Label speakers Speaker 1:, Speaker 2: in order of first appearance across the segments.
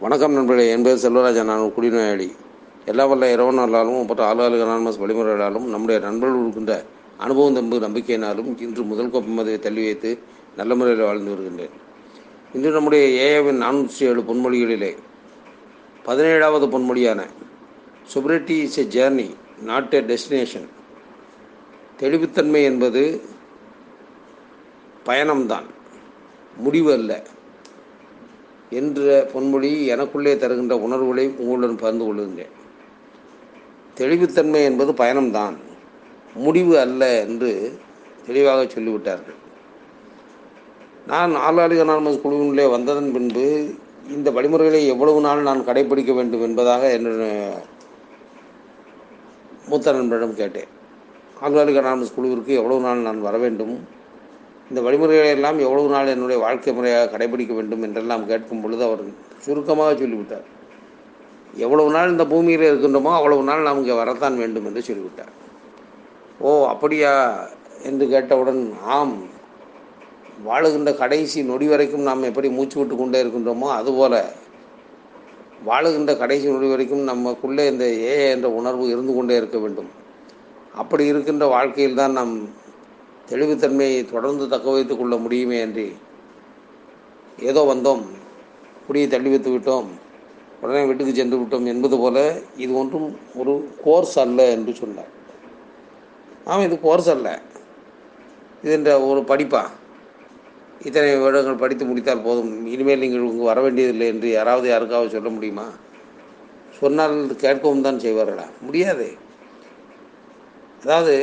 Speaker 1: வணக்கம் நண்பர்களே என் பேர் செல்வராஜன் நான் குடிநோயாளி. எல்லா வல்ல இரவனாலும் மற்ற ஆளுகளுக்கு அனானமஸ் வழிமுறைகளாலும் நம்முடைய நண்பர்கள் இருக்கின்ற அனுபவம் தம்பு நம்பிக்கையினாலும் இன்று முதல் கோப்பமதை தள்ளி வைத்து நல்ல முறையில் வாழ்ந்து வருகின்றேன். இன்று நம்முடைய ஏஏவின் நானூற்றி ஏழு பொன்மொழிகளிலே பதினேழாவது பொன்மொழியான sobriety is a journey not a destination. தெளிவுத்தன்மை என்பது பயணம்தான் முடிவு அல்ல. என்ற பொன்மொழி எனக்குள்ளே தருகின்ற உணர்வுகளை உங்களுடன் பகிர்ந்து கொள்கின்றேன் தெளிவுத்தன்மை என்பது பயணம்தான். முடிவு அல்ல என்று தெளிவாக சொல்லிவிட்டார்கள். நான் ஆளாளிக அனானமஸ் குழுவினுள்ளே வந்ததன் பின்பு இந்த வழிமுறைகளை எவ்வளவு நாள் நான் கடைபிடிக்க வேண்டும் என்பதாக என்னுடைய மூத்த நண்பரிடம் கேட்டேன். ஆளாளிக அனானமஸ் குழுவிற்கு எவ்வளவு நாள் நான் வர வேண்டும்? இந்த வழிமுறைகளை எல்லாம் எவ்வளவு நாள் என்னுடைய வாழ்க்கை முறையாக கடைபிடிக்க வேண்டும் என்றெல்லாம் கேட்கும் பொழுது அவர் சுருக்கமாக சொல்லிவிட்டார். எவ்வளவு நாள் இந்த பூமியில் இருக்கின்றோமோ அவ்வளவு நாள் நாம் இங்கே வரத்தான் வேண்டும் என்று சொல்லிவிட்டார். ஓ அப்படியா என்று கேட்டவுடன் ஆம் வாழுகின்ற கடைசி நொடி வரைக்கும் நாம் எப்படி மூச்சு விட்டு கொண்டே இருக்கின்றோமோ அதுபோல வாழுகின்ற கடைசி நொடி வரைக்கும் நமக்குள்ளே இந்த ஏ என்ற உணர்வு இருந்து கொண்டே இருக்க வேண்டும். அப்படி இருக்கின்ற வாழ்க்கையில் தான் நாம் தெளிவுத்தன்மையை தொடர்ந்து தக்க வைத்துக் கொள்ள முடியுமே என்று ஏதோ வந்தோம். குடியை தள்ளி வைத்து விட்டோம். உடனே வீட்டுக்கு சென்று விட்டோம் என்பது போல இது ஒன்றும் ஒரு கோர்ஸ் அல்ல என்று சொன்னார். ஆமாம் இது கோர்ஸ் அல்ல. இது என்ற ஒரு படிப்பா? இத்தனை வருடங்கள் படித்து முடித்தால் போதும். இனிமேல் நீங்கள் இங்கு வர வேண்டியதில்லை என்று யாராவது யாருக்காவது சொல்ல முடியுமா? சொன்னால் கேட்கவும் தான் செய்வார்களா? முடியாது. அதாவது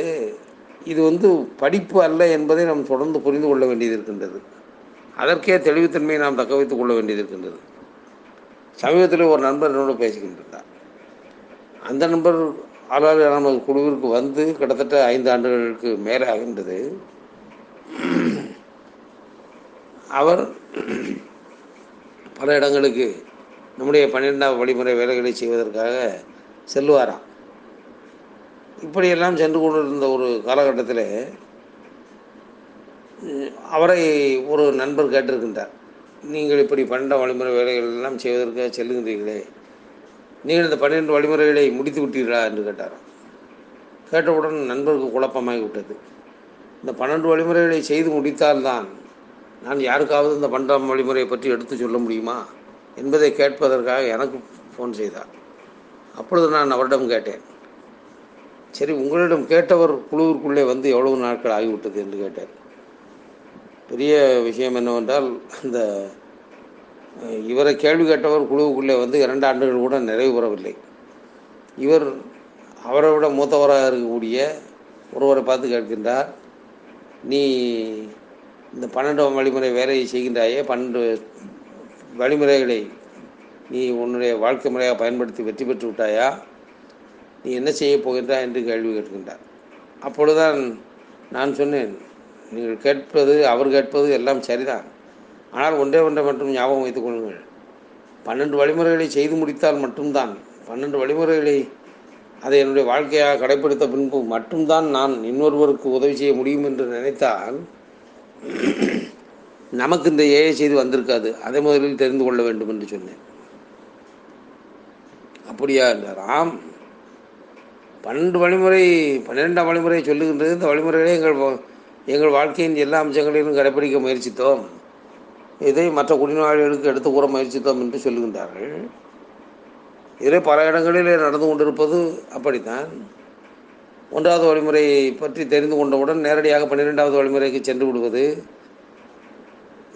Speaker 1: இது வந்து படிப்பு அல்ல என்பதை நாம் தொடர்ந்து புரிந்து கொள்ள வேண்டியது இருக்கின்றது. அதற்கே தெளிவுத்தன்மையை நாம் தக்க வைத்துக் கொள்ள வேண்டியது இருக்கின்றது. சமீபத்தில் ஒரு நண்பர் என்னோடு பேசிக்கின்றார் அந்த நண்பர் ஆளாளரான நமது குழுவிற்கு வந்து கிட்டத்தட்ட ஐந்து ஆண்டுகளுக்கு மேலே ஆகின்றது அவர் பல இடங்களுக்கு நம்முடைய பன்னிரெண்டாவது வழிமுறை வேலைகளை செய்வதற்காக செல்லுவாராம். இப்படியெல்லாம் சென்று கொண்டிருந்த ஒரு காலகட்டத்தில் அவரை ஒரு நண்பர் கேட்டிருக்கின்றார். நீங்கள் இப்படி பன்னெண்டாம் வழிமுறை வேலைகள் எல்லாம் செய்வதற்காக செல்லுகின்றீர்களே நீங்கள் இந்த பன்னிரெண்டு வழிமுறைகளை முடித்து விட்டீர்களா? என்று கேட்டார் கேட்டவுடன் நண்பருக்கு குழப்பமாகி விட்டது இந்த பன்னெண்டு வழிமுறைகளை செய்து முடித்தால்தான் நான் யாருக்காவது இந்த பன்னெண்டாம் வழிமுறையை பற்றி எடுத்து சொல்ல முடியுமா? என்பதை கேட்பதற்காக எனக்கு ஃபோன் செய்தார். அப்பொழுது நான் அவரிடம் கேட்டேன். சரி உங்களிடம் கேட்டவர் குழுவிற்குள்ளே வந்து எவ்வளவு நாட்கள் ஆகிவிட்டது என்று கேட்டார். பெரிய விஷயம் என்னவென்றால் அந்த இவரை கேள்வி கேட்டவர் குழுவுக்குள்ளே வந்து இரண்டு ஆண்டுகள் கூட நிறைவு பெறவில்லை. இவர் அவரை விட மூத்தவராக இருக்கக்கூடிய ஒருவரை பார்த்து கேட்கின்றார் நீ இந்த பன்னெண்டாம் வழிமுறை வேலையை செய்கின்றாயே பன்னெண்டு வழிமுறைகளை நீ உன்னுடைய வாழ்க்கை முறையாக பயன்படுத்தி வெற்றி பெற்று விட்டாயா? நீ என்ன செய்ய போகின்றாய் என்று கேள்வி கேட்கின்றார். அப்பொழுதுதான் நான் சொன்னேன் நீங்கள் கேட்பது அவர் கேட்பது எல்லாம் சரிதான். ஆனால் ஒன்றே ஒன்றை மட்டும் ஞாபகம் வைத்துக் கொள்ளுங்கள். பன்னெண்டு வழிமுறைகளை செய்து முடித்தால் மட்டும்தான் பன்னெண்டு வழிமுறைகளை அதை என்னுடைய வாழ்க்கையாக கடைப்பிடித்த பின்பு மட்டும்தான் நான் இன்னொருவருக்கு உதவி செய்ய முடியும் என்று நினைத்தால் நமக்கு இந்த ஏஐ செய்து வந்திருக்காது. அதை முதலில் தெரிந்து கொள்ள வேண்டும் என்று சொன்னேன். அப்படியா? என்றார். ஆம். பன்னெண்டு வழிமுறை பன்னிரெண்டாம் வழிமுறை சொல்லுகின்றது. இந்த வழிமுறைகளை எங்கள் எங்கள் வாழ்க்கையின் எல்லா அம்சங்களிலும் கடைப்பிடிக்க முயற்சித்தோம். இதை மற்ற குடிநோயாளிகளுக்கு எடுத்து கூற முயற்சித்தோம் என்று சொல்லுகின்றார்கள். இதில் பல இடங்களிலே நடந்து கொண்டிருப்பது அப்படித்தான். ஒன்றாவது வழிமுறையை பற்றி தெரிந்து கொண்டவுடன் நேரடியாக பன்னிரெண்டாவது வழிமுறைக்கு சென்று விடுவது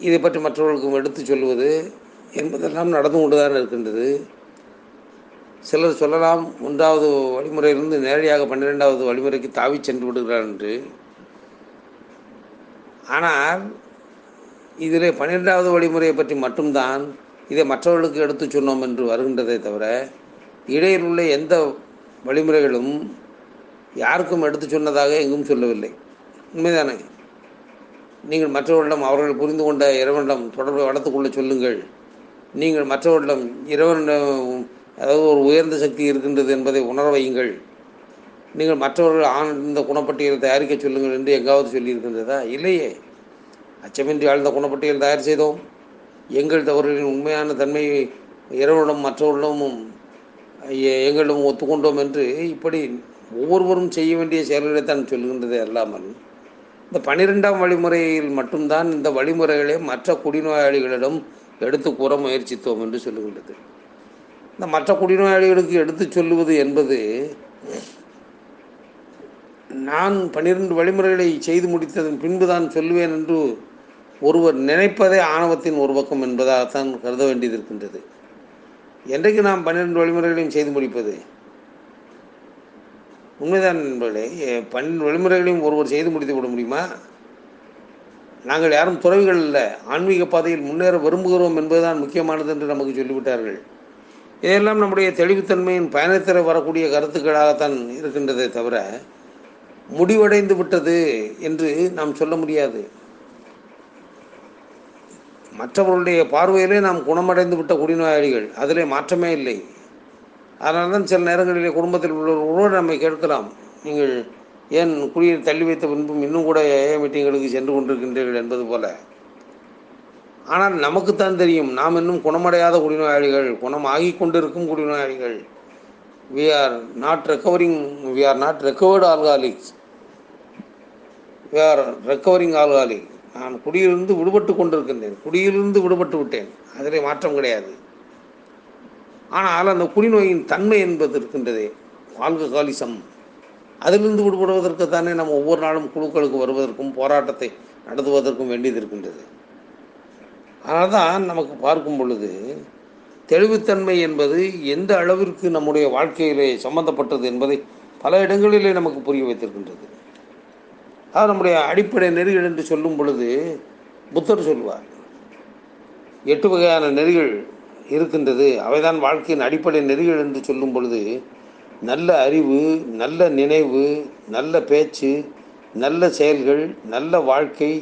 Speaker 1: இதை பற்றி மற்றவர்களுக்கும் எடுத்து சொல்லுவது என்பதெல்லாம் நடந்து கொண்டுதான் இருக்கின்றது. சிலர் சொல்லலாம் ஒன்றாவது வழிமுறையிலிருந்து நேரடியாக பன்னிரெண்டாவது வழிமுறைக்கு தாவி சென்று விடுகிறார் என்று. ஆனால் இதில் பன்னிரெண்டாவது வழிமுறையை பற்றி மட்டும்தான் இதை மற்றவர்களுக்கு எடுத்து சொன்னோம் என்று வருகின்றதை தவிர இடையில் உள்ள எந்த வழிமுறைகளும் யாருக்கும் எடுத்து சொன்னதாக எங்கும் சொல்லவில்லை. உண்மைதானே? நீங்கள் மற்றவர்களிடம் அவர்கள் புரிந்து கொண்ட இறைவனிடம் தொடர்பை வளர்த்துக்கொள்ள சொல்லுங்கள். நீங்கள் மற்றவர்களிடம் இறைவனிடம் அதாவது ஒரு உயர்ந்த சக்தி இருக்கின்றது என்பதை உணர வையுங்கள். நீங்கள் மற்றவர்கள் ஆழ்ந்த குணப்பட்டியலை தயாரிக்க சொல்லுங்கள் என்று எங்காவது சொல்லியிருக்கின்றதா? இல்லையே. அச்சமின்றி ஆழ்ந்த குணப்பட்டியல் தயார் செய்தோம். எங்கள் தவறுகளின் உண்மையான தன்மையை இறைவனிடம் மற்றவர்களிடமும் எங்களிடம் ஒத்துக்கொண்டோம் என்று இப்படி ஒவ்வொருவரும் செய்ய வேண்டிய செயல்களை தான் சொல்கின்றதே அல்லாமல் இந்த பனிரெண்டாம் வழிமுறையில் மட்டும்தான் இந்த வழிமுறைகளை மற்ற குடிநோயாளிகளிடம் எடுத்து கூற முயற்சித்தோம் என்று சொல்லுகின்றது. இந்த மற்ற குடிநோயாளிகளுக்கு எடுத்து சொல்லுவது என்பது நான் பன்னிரண்டு வழிமுறைகளை செய்து முடித்ததன் பின்புதான் சொல்லுவேன் என்று ஒருவர் நினைப்பதே ஆணவத்தின் ஒரு பக்கம் என்பதாகத்தான் கருத வேண்டியது இருக்கின்றது. என்றைக்கு நாம் பன்னிரண்டு வழிமுறைகளையும் செய்து முடிப்பது? உண்மைதான் நண்பர்களே எ- பன்னிரண்டு வழிமுறைகளையும் ஒருவர் செய்து முடித்து விட முடியுமா? நாங்கள் யாரும் துறவிகள் இல்லை ஆன்மீக பாதையில் முன்னேற விரும்புகிறோம் என்பதுதான் முக்கியமானது என்று நமக்கு சொல்லிவிட்டார்கள். இதெல்லாம் நம்முடைய தெளிவுத்தன்மையின் பயணத்தில் வரக்கூடிய கருத்துக்களாகத்தான் இருக்கின்றதே தவிர முடிவடைந்து விட்டது என்று நாம் சொல்ல முடியாது. மற்றவர்களுடைய பார்வையிலே நாம் குணமடைந்து விட்ட குடிநோயாளிகள் அதிலே மாற்றமே இல்லை. அதனால தான் சில நேரங்களிலே குடும்பத்தில் உள்ளவர்களோடு நம்மை கேட்கலாம் நீங்கள் ஏன் குடியை தள்ளி வைத்த பின்பும் இன்னும் கூட ஏஏ மீட்டிங்களுக்கு சென்று கொண்டிருக்கின்றீர்கள் என்பது போல. ஆனால் நமக்குத்தான் தெரியும் நாம் இன்னும் குணமடையாத குடிநோயாளிகள் குணமாகி கொண்டிருக்கும் குடிநோயாளிகள். We are not recovering we are not recovered alcoholics we are recovering alcoholic நான் குடியிலிருந்து விடுபட்டு கொண்டிருக்கின்றேன் குடியிலிருந்து விடுபட்டு விட்டேன். அதிலே மாற்றம் கிடையாது. ஆனால் அந்த குடிநோயின் தன்மை என்பது இருக்கின்றதே ஆல்கஹாலிசம் அதிலிருந்து விடுபடுவதற்கு தானே நம்ம ஒவ்வொரு நாளும் குழுக்களுக்கு வருவதற்கும் போராட்டத்தை நடத்துவதற்கும் வேண்டியது இருக்கின்றது. அதனால் தான் நமக்கு பார்க்கும் பொழுது தெளிவுத்தன்மை என்பது எந்த அளவிற்கு நம்முடைய வாழ்க்கையிலே சம்பந்தப்பட்டது என்பதை பல இடங்களிலே நமக்கு புரிய வைத்திருக்கின்றது. அது நம்முடைய அடிப்படை நெறிகள் என்று சொல்லும் பொழுது புத்தர் சொல்வார் எட்டு வகையான நெறிகள் இருக்கின்றது. அவைதான் வாழ்க்கையின் அடிப்படை நெறிகள் என்று சொல்லும் பொழுது நல்ல அறிவு நல்ல நினைவு நல்ல பேச்சு நல்ல செயல்கள் நல்ல வாழ்க்கை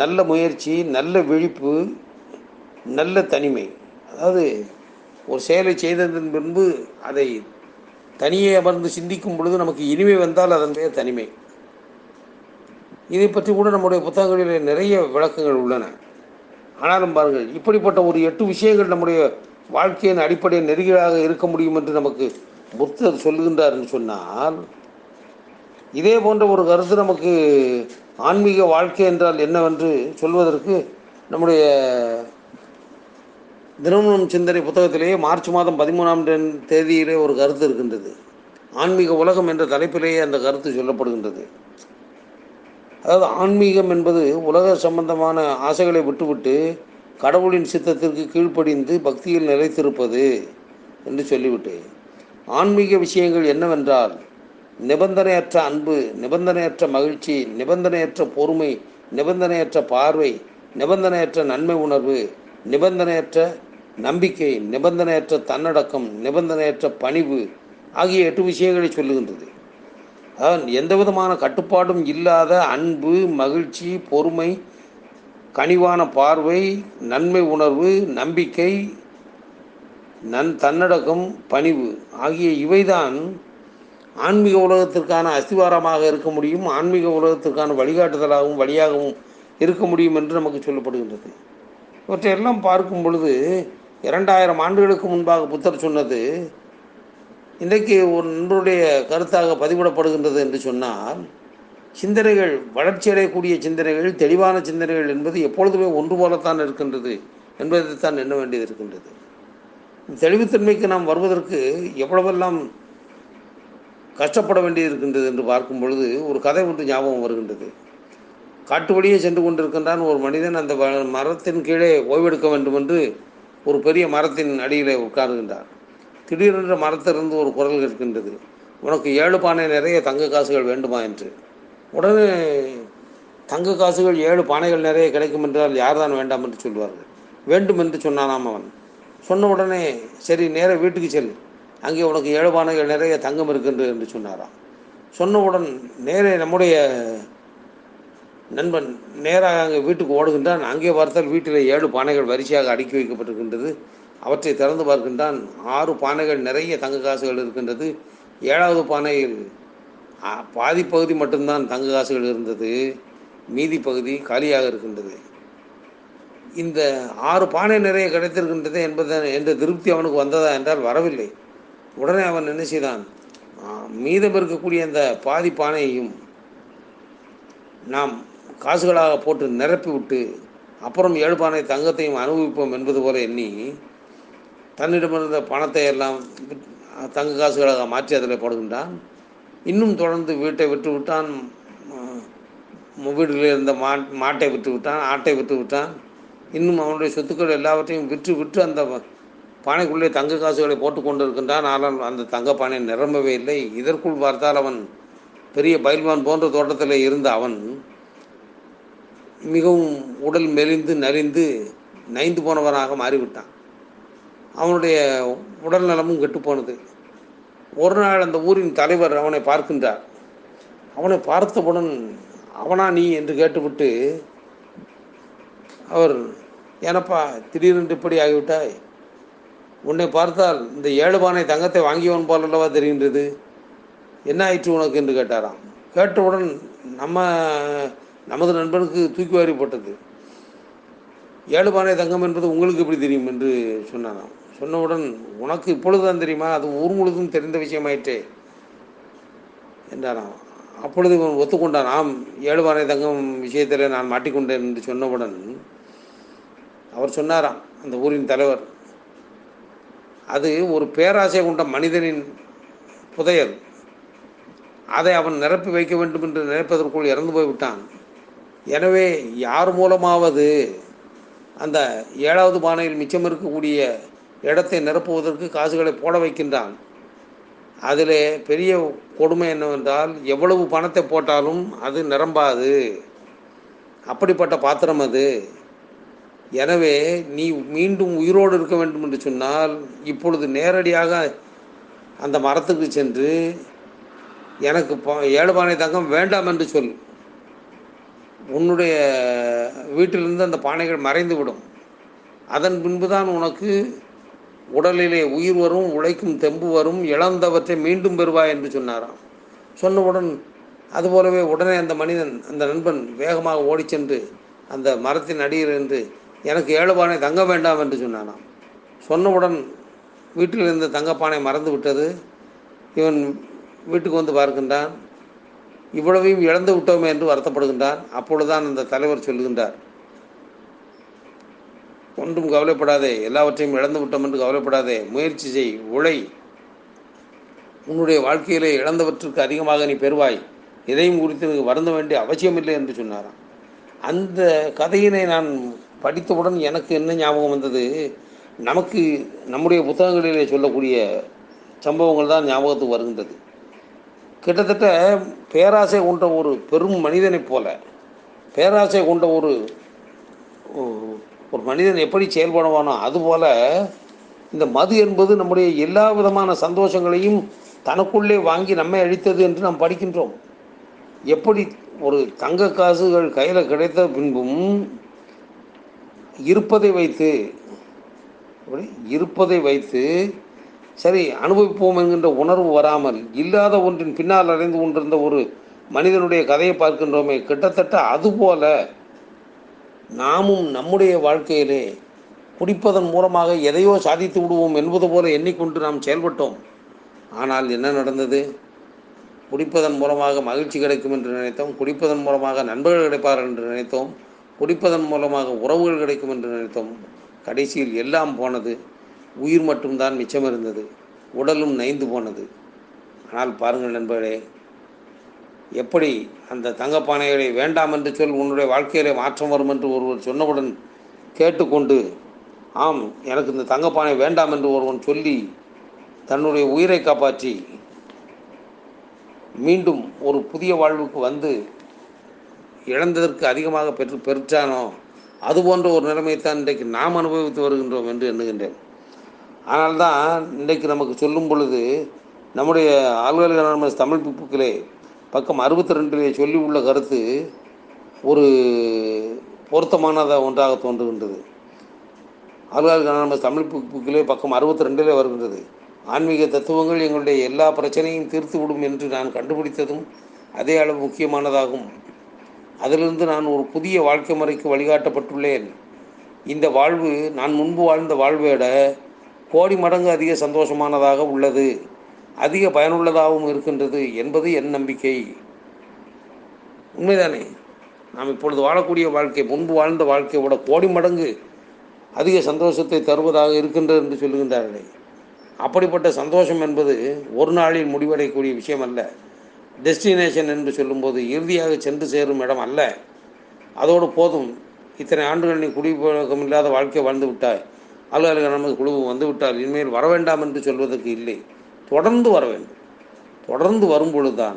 Speaker 1: நல்ல முயற்சி நல்ல விழிப்பு நல்ல தனிமை. அதாவது ஒரு செயலை செய்ததன் பின்பு அதை தனியே அமர்ந்து சிந்திக்கும் பொழுது நமக்கு இனிமை வந்தால் அதன் பெயர் தனிமை. இதை பற்றி கூட நம்முடைய புத்தகங்களில் நிறைய விளக்கங்கள் உள்ளன. ஆனாலும் பாருங்கள் இப்படிப்பட்ட ஒரு எட்டு விஷயங்கள் நம்முடைய வாழ்க்கையின் அடிப்படை நெறிகளாக இருக்க முடியும் என்று நமக்கு புத்தர் சொல்லுகின்றார் சொன்னால் இதே போன்ற ஒரு கருத்து நமக்கு ஆன்மீக வாழ்க்கை என்றால் என்னவென்று சொல்வதற்கு நம்முடைய தினமும் சிந்தனை புத்தகத்திலேயே மார்ச் மாதம் பதிமூணாம் தேதியிலே ஒரு கருத்து இருக்கின்றது. ஆன்மீக உலகம் என்ற தலைப்பிலேயே அந்த கருத்து சொல்லப்படுகின்றது. அதாவது ஆன்மீகம் என்பது உலக சம்பந்தமான ஆசைகளை விட்டுவிட்டு கடவுளின் சித்தத்திற்கு கீழ்ப்படிந்து பக்தியில் நிலைத்திருப்பது என்று சொல்லிவிட்டு ஆன்மீக விஷயங்கள் என்னவென்றால் நிபந்தனையற்ற அன்பு நிபந்தனையற்ற மகிழ்ச்சி நிபந்தனையற்ற பொறுமை நிபந்தனையற்ற பார்வை நிபந்தனையற்ற நன்மை உணர்வு நிபந்தனையற்ற நம்பிக்கை நிபந்தனையற்ற தன்னடக்கம் நிபந்தனையற்ற பணிவு ஆகிய எட்டு விஷயங்களை சொல்லுகின்றது. அதாவது எந்த விதமான கட்டுப்பாடும் இல்லாத அன்பு மகிழ்ச்சி பொறுமை கனிவான பார்வை நன்மை உணர்வு நம்பிக்கை நன் தன்னடக்கம் பணிவு ஆகிய இவைதான் ஆன்மீக உலகத்திற்கான அஸ்திவாரமாக இருக்க முடியும் ஆன்மீக உலகத்திற்கான வழிகாட்டுதலாகவும் வழியாகவும் இருக்க முடியும் என்று நமக்கு சொல்லப்படுகின்றது. இவற்றையெல்லாம் பார்க்கும் பொழுது இரண்டாயிரம் ஆண்டுகளுக்கு முன்பாக புத்தர் சொன்னது இன்றைக்கு ஒரு நண்பருடைய கருத்தாக பதிவிடப்படுகின்றது என்று சொன்னால் சிந்தனைகள் வளர்ச்சியடையக்கூடிய சிந்தனைகள் தெளிவான சிந்தனைகள் என்பது எப்பொழுதுமே ஒன்று போலத்தான் இருக்கின்றது என்பதைத்தான் எண்ண வேண்டியது இருக்கின்றது. தெளிவுத்தன்மைக்கு நாம் வருவதற்கு எவ்வளவெல்லாம் கஷ்டப்பட வேண்டி இருக்கின்றது என்று பார்க்கும் பொழுது ஒரு கதை ஒன்று ஞாபகம் வருகின்றது. காட்டு வழியே சென்று கொண்டிருக்கின்றான் ஒரு மனிதன் அந்த வ- மரத்தின் கீழே ஓய்வெடுக்க வேண்டும் என்று ஒரு பெரிய மரத்தின் அடியிலே உட்கார்கின்றார் திடீரென்று மரத்திலிருந்து ஒரு குரல் கேட்கின்றது. உனக்கு ஏழு பானை நிறைய தங்க காசுகள் வேண்டுமா என்று. உடனே தங்க காசுகள் ஏழு பானைகள் நிறைய கிடைக்கும் என்றால் யார்தான் வேண்டாம் என்று சொல்வார்கள். வேண்டும் என்று சொன்னானாம் அவன். சொன்ன உடனே சரி நேர வீட்டுக்கு செல். அங்கே உனக்கு ஏழு பானைகள் நிறைய தங்கம் இருக்கின்றது என்று சொன்னாராம். சொன்னவுடன் நேரே நம்முடைய நண்பன் நேராக அங்கே வீட்டுக்கு ஓடுகின்றான். அங்கே பார்த்தால் வீட்டில் ஏழு பானைகள் வரிசையாக அடுக்கி வைக்கப்பட்டிருக்கின்றது. அவற்றை திறந்து பார்க்கின்றான். ஆறு பானைகள் நிறைய தங்க காசுகள் இருக்கின்றது. ஏழாவது பானையில் பாதிப்பகுதி பாதி பகுதி மட்டும்தான் தங்க காசுகள் இருந்தது. மீதி பகுதி காலியாக இருக்கின்றது. இந்த ஆறு பானை நிறைய கிடைத்திருக்கின்றது என்பதை என்ற திருப்தி அவனுக்கு வந்ததா என்றால் வரவில்லை. உடனே அவன் என்ன செய்தான்? மீதம் இருக்கக்கூடிய அந்த பாதி பானையையும் நாம் காசுகளாக போட்டு நிரப்பி விட்டு அப்புறம் ஏழு பானை தங்கத்தையும் அனுபவிப்போம் என்பது போல எண்ணி தன்னிடமிருந்த பணத்தை எல்லாம் தங்க காசுகளாக மாற்றி அதில் போடுகின்றான். இன்னும் தொடர்ந்து வீட்டை விட்டு விட்டான். வீடுகளில் இருந்த மா மாட்டை விட்டு விட்டான் ஆட்டை விட்டு விட்டான். இன்னும் அவனுடைய சொத்துக்கள் எல்லாவற்றையும் விற்று விற்று அந்த பானைக்குள்ளே தங்க காசுகளை போட்டு கொண்டிருக்கின்றான். ஆனால் அந்த தங்க பானை நிரம்பவே இல்லை. இதற்குள் பார்த்தால் அவன் பெரிய பயில்வான் போன்ற தோட்டத்தில் இருந்த அவன் மிகவும் உடல் மெலிந்து நலிந்து நைந்து போனவனாக மாறிவிட்டான். அவனுடைய உடல் நலமும் கெட்டுப்போனது ஒரு நாள் அந்த ஊரின் தலைவர் அவனை பார்க்கின்றார். அவனை பார்த்தவுடன் அவனா நீ? என்று கேட்டுவிட்டு அவர் ஏனப்பா திடீரென்று இப்படி ஆகிவிட்டாய். உன்னை பார்த்தால் இந்த ஏழு பானை தங்கத்தை வாங்கியவன் போலல்லவா தெரிகின்றது? என்ன ஆயிற்று உனக்கு? என்று கேட்டாராம். கேட்டவுடன் நம்ம நமது நண்பனுக்கு தூக்கி வாரி போட்டது. ஏழு பானை தங்கம் என்பது உங்களுக்கு எப்படி தெரியும்? என்று சொன்னாராம். சொன்னவுடன் உனக்கு இப்பொழுதுதான் தெரியுமா? அது ஊர் முழுதும் தெரிந்த விஷயமாயிற்றே என்றாராம். அப்பொழுது இவன் ஒத்துக்கொண்டான். ஆம் ஏழு பானை தங்கம் விஷயத்தில் நான் மாட்டிக்கொண்டேன் என்று சொன்னவுடன் அவர் சொன்னாராம் அந்த ஊரின் தலைவர் அது ஒரு பேராசை கொண்ட மனிதனின் புதையல் அதை. அவன் நிரப்பி வைக்க வேண்டும் என்று நினைப்பதற்குள் இறந்து போய்விட்டான் எனவே யார் மூலமாவது அந்த ஏழாவது பானையில் மிச்சம் இருக்கக்கூடிய இடத்தை நிரப்புவதற்கு காசுகளை போட வைக்கின்றான். அதில் பெரிய கொடுமை என்னவென்றால் எவ்வளவு பணத்தை போட்டாலும் அது நிரம்பாது. அப்படிப்பட்ட பாத்திரம் அது. எனவே நீ மீண்டும் உயிரோடு இருக்க வேண்டும் என்று சொன்னால் இப்பொழுது நேரடியாக அந்த மரத்துக்கு சென்று எனக்கு ப- பானை தங்கம் வேண்டாம் என்று சொல். உன்னுடைய வீட்டிலிருந்து அந்த பானைகள் மறைந்து விடும் அதன் பின்புதான் உனக்கு உடலிலே உயிர் வரும் உழைக்கும் தெம்பு வரும் இழந்தவற்றை மீண்டும் பெறுவாய் என்று சொன்னாராம். சொன்னவுடன் அதுபோலவே உடனே அந்த மனிதன் அந்த நண்பன் வேகமாக ஓடிச் சென்று அந்த மரத்தின் அடியில் என்று எனக்கு ஏழு பானை தங்க வேண்டாம் என்று சொன்னானாம். சொன்னவுடன் வீட்டில் இருந்த தங்கப்பானை மறந்து விட்டது. இவன் வீட்டுக்கு வந்து பார்க்கின்றான். இவ்வளவையும் இழந்து விட்டோமே என்று வருத்தப்படுகின்றான். அப்பொழுதுதான் அந்த தலைவர் சொல்லுகின்றார். ஒன்றும் கவலைப்படாதே எல்லாவற்றையும் இழந்து விட்டோம் என்று கவலைப்படாதே. முயற்சி செய் உழை. உன்னுடைய வாழ்க்கையிலே இழந்தவற்றுக்கு அதிகமாக நீ பெறுவாய். எதையும் குறித்து எனக்கு வருந்த வேண்டிய அவசியமில்லை என்று சொன்னாராம். அந்த கதையினை நான் படித்தவுடன் எனக்கு என்ன ஞாபகம் வந்தது? நமக்கு நம்முடைய புத்தகங்களிலே சொல்லக்கூடிய சம்பவங்கள் தான் ஞாபகத்துக்கு வருகின்றது. கிட்டத்தட்ட பேராசை கொண்ட ஒரு பெரும் மனிதனைப் போல பேராசை கொண்ட ஒரு ஒரு மனிதன் எப்படி செயல்படுவானோ அதுபோல் இந்த மது என்பது நம்முடைய எல்லா விதமான சந்தோஷங்களையும் தனக்குள்ளே வாங்கி நம்மை அழித்தது என்று நாம் படிக்கின்றோம். எப்படி ஒரு தங்க காசுகள் கையில் கிடைத்த பின்பும் இருப்பதை வைத்து இருப்பதை வைத்து சரி அனுபவிப்போம் என்கின்ற உணர்வு வராமல் இல்லாத ஒன்றின் பின்னால் அடைந்து கொண்டிருந்த ஒரு மனிதனுடைய கதையை பார்க்கின்றோமே கிட்டத்தட்ட அதுபோல நாமும் நம்முடைய வாழ்க்கையிலே குடிப்பதன் மூலமாக எதையோ சாதித்து விடுவோம் என்பது போல எண்ணிக்கொண்டு நாம் செயல்பட்டோம். ஆனால் என்ன நடந்தது? குடிப்பதன் மூலமாக மகிழ்ச்சி கிடைக்கும் என்று நினைத்தோம் குடிப்பதன் மூலமாக நண்பர்கள் கிடைப்பார்கள் என்று நினைத்தோம். குடிப்பதன் மூலமாக உறவுகள் கிடைக்கும் என்று நினைத்தோம். கடைசியில் எல்லாம் போனது உயிர் மட்டும்தான் மிச்சம் இருந்தது. உடலும் நைந்து போனது. ஆனால் பாருங்கள் நண்பர்களே எப்படி அந்த தங்கப்பானைகளை வேண்டாம் என்று சொல் உன்னுடைய வாழ்க்கையிலே மாற்றம் வரும் என்று ஒருவர் சொன்னவுடன் கேட்டுக்கொண்டு ஆம் எனக்கு இந்த தங்கப்பானை வேண்டாம் என்று ஒருவன் சொல்லி தன்னுடைய உயிரை காப்பாற்றி மீண்டும் ஒரு புதிய வாழ்வுக்கு வந்து இழந்ததற்கு அதிகமாக பெற்று பெற்றானோ அதுபோன்ற ஒரு நிலைமைத்தான் இன்றைக்கு நாம் அனுபவித்து வருகின்றோம் என்று எண்ணுகின்றேன். ஆனால்தான் இன்றைக்கு நமக்கு சொல்லும் பொழுது நம்முடைய ஆல்கலைக் அனானமஸ் தமிழ் புக்கிலே பக்கம் அறுபத்தி ரெண்டிலே சொல்லி உள்ள கருத்து ஒரு பொருத்தமானத ஒன்றாக தோன்றுகின்றது. ஆல்கலைக் அனானமஸ் தமிழ் புக் புக்கிலே பக்கம் அறுபத்தி ரெண்டிலே வருகின்றது. ஆன்மீக தத்துவங்கள் எங்களுடைய எல்லா பிரச்சனையும் தீர்த்து விடும் என்று நான் கண்டுபிடித்ததும் அதே அளவு முக்கியமானதாகும். அதிலிருந்து நான் ஒரு புதிய வாழ்க்கை முறைக்கு வழிகாட்டப்பட்டுள்ளேன். இந்த வாழ்வு நான் முன்பு வாழ்ந்த வாழ்வை விட கோடி மடங்கு அதிக சந்தோஷமானதாக உள்ளது. அதிக பயனுள்ளதாகவும் இருக்கின்றது என்பது என் நம்பிக்கை. உண்மைதானே? நாம் இப்பொழுது வாழக்கூடிய வாழ்க்கை முன்பு வாழ்ந்த வாழ்க்கையோட கோடி மடங்கு அதிக சந்தோஷத்தை தருவதாக இருக்கின்றது என்று சொல்லுகின்றார்களே. அப்படிப்பட்ட சந்தோஷம் என்பது ஒரு நாளில் முடிவடையக்கூடிய விஷயம் அல்ல டெஸ்டினேஷன் என்று சொல்லும்போது இறுதியாக சென்று சேரும் இடம் அல்ல. அதோடு போதும். இத்தனை ஆண்டுகள் நீ குடிப்பழக்கம் இல்லாத வாழ்க்கை வாழ்ந்து விட்டாய். அலுவலக நமது குழு வந்து விட்டால் இனிமேல் வர வேண்டாம் என்று சொல்வதற்கு இல்லை. தொடர்ந்து வர வேண்டும். தொடர்ந்து வரும்பொழுதுதான்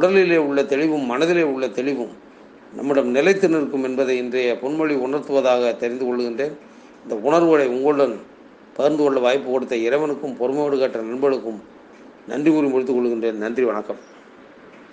Speaker 1: உடலிலே உள்ள தெளிவும் மனதிலே உள்ள தெளிவும் நம்மிடம் நிலைத்து நிற்கும் என்பதை இன்றைய பொன்மொழி உணர்த்துவதாக தெரிந்து கொள்கின்றேன். இந்த உணர்வுகளை உங்களுடன் பகிர்ந்து கொள்ள வாய்ப்பு கொடுத்த இறைவனுக்கும் பொறுமையோடு கேட்ட நண்பர்களுக்கும் நன்றி கூறி முடித்துக் கொள்கின்றேன். நன்றி வணக்கம்.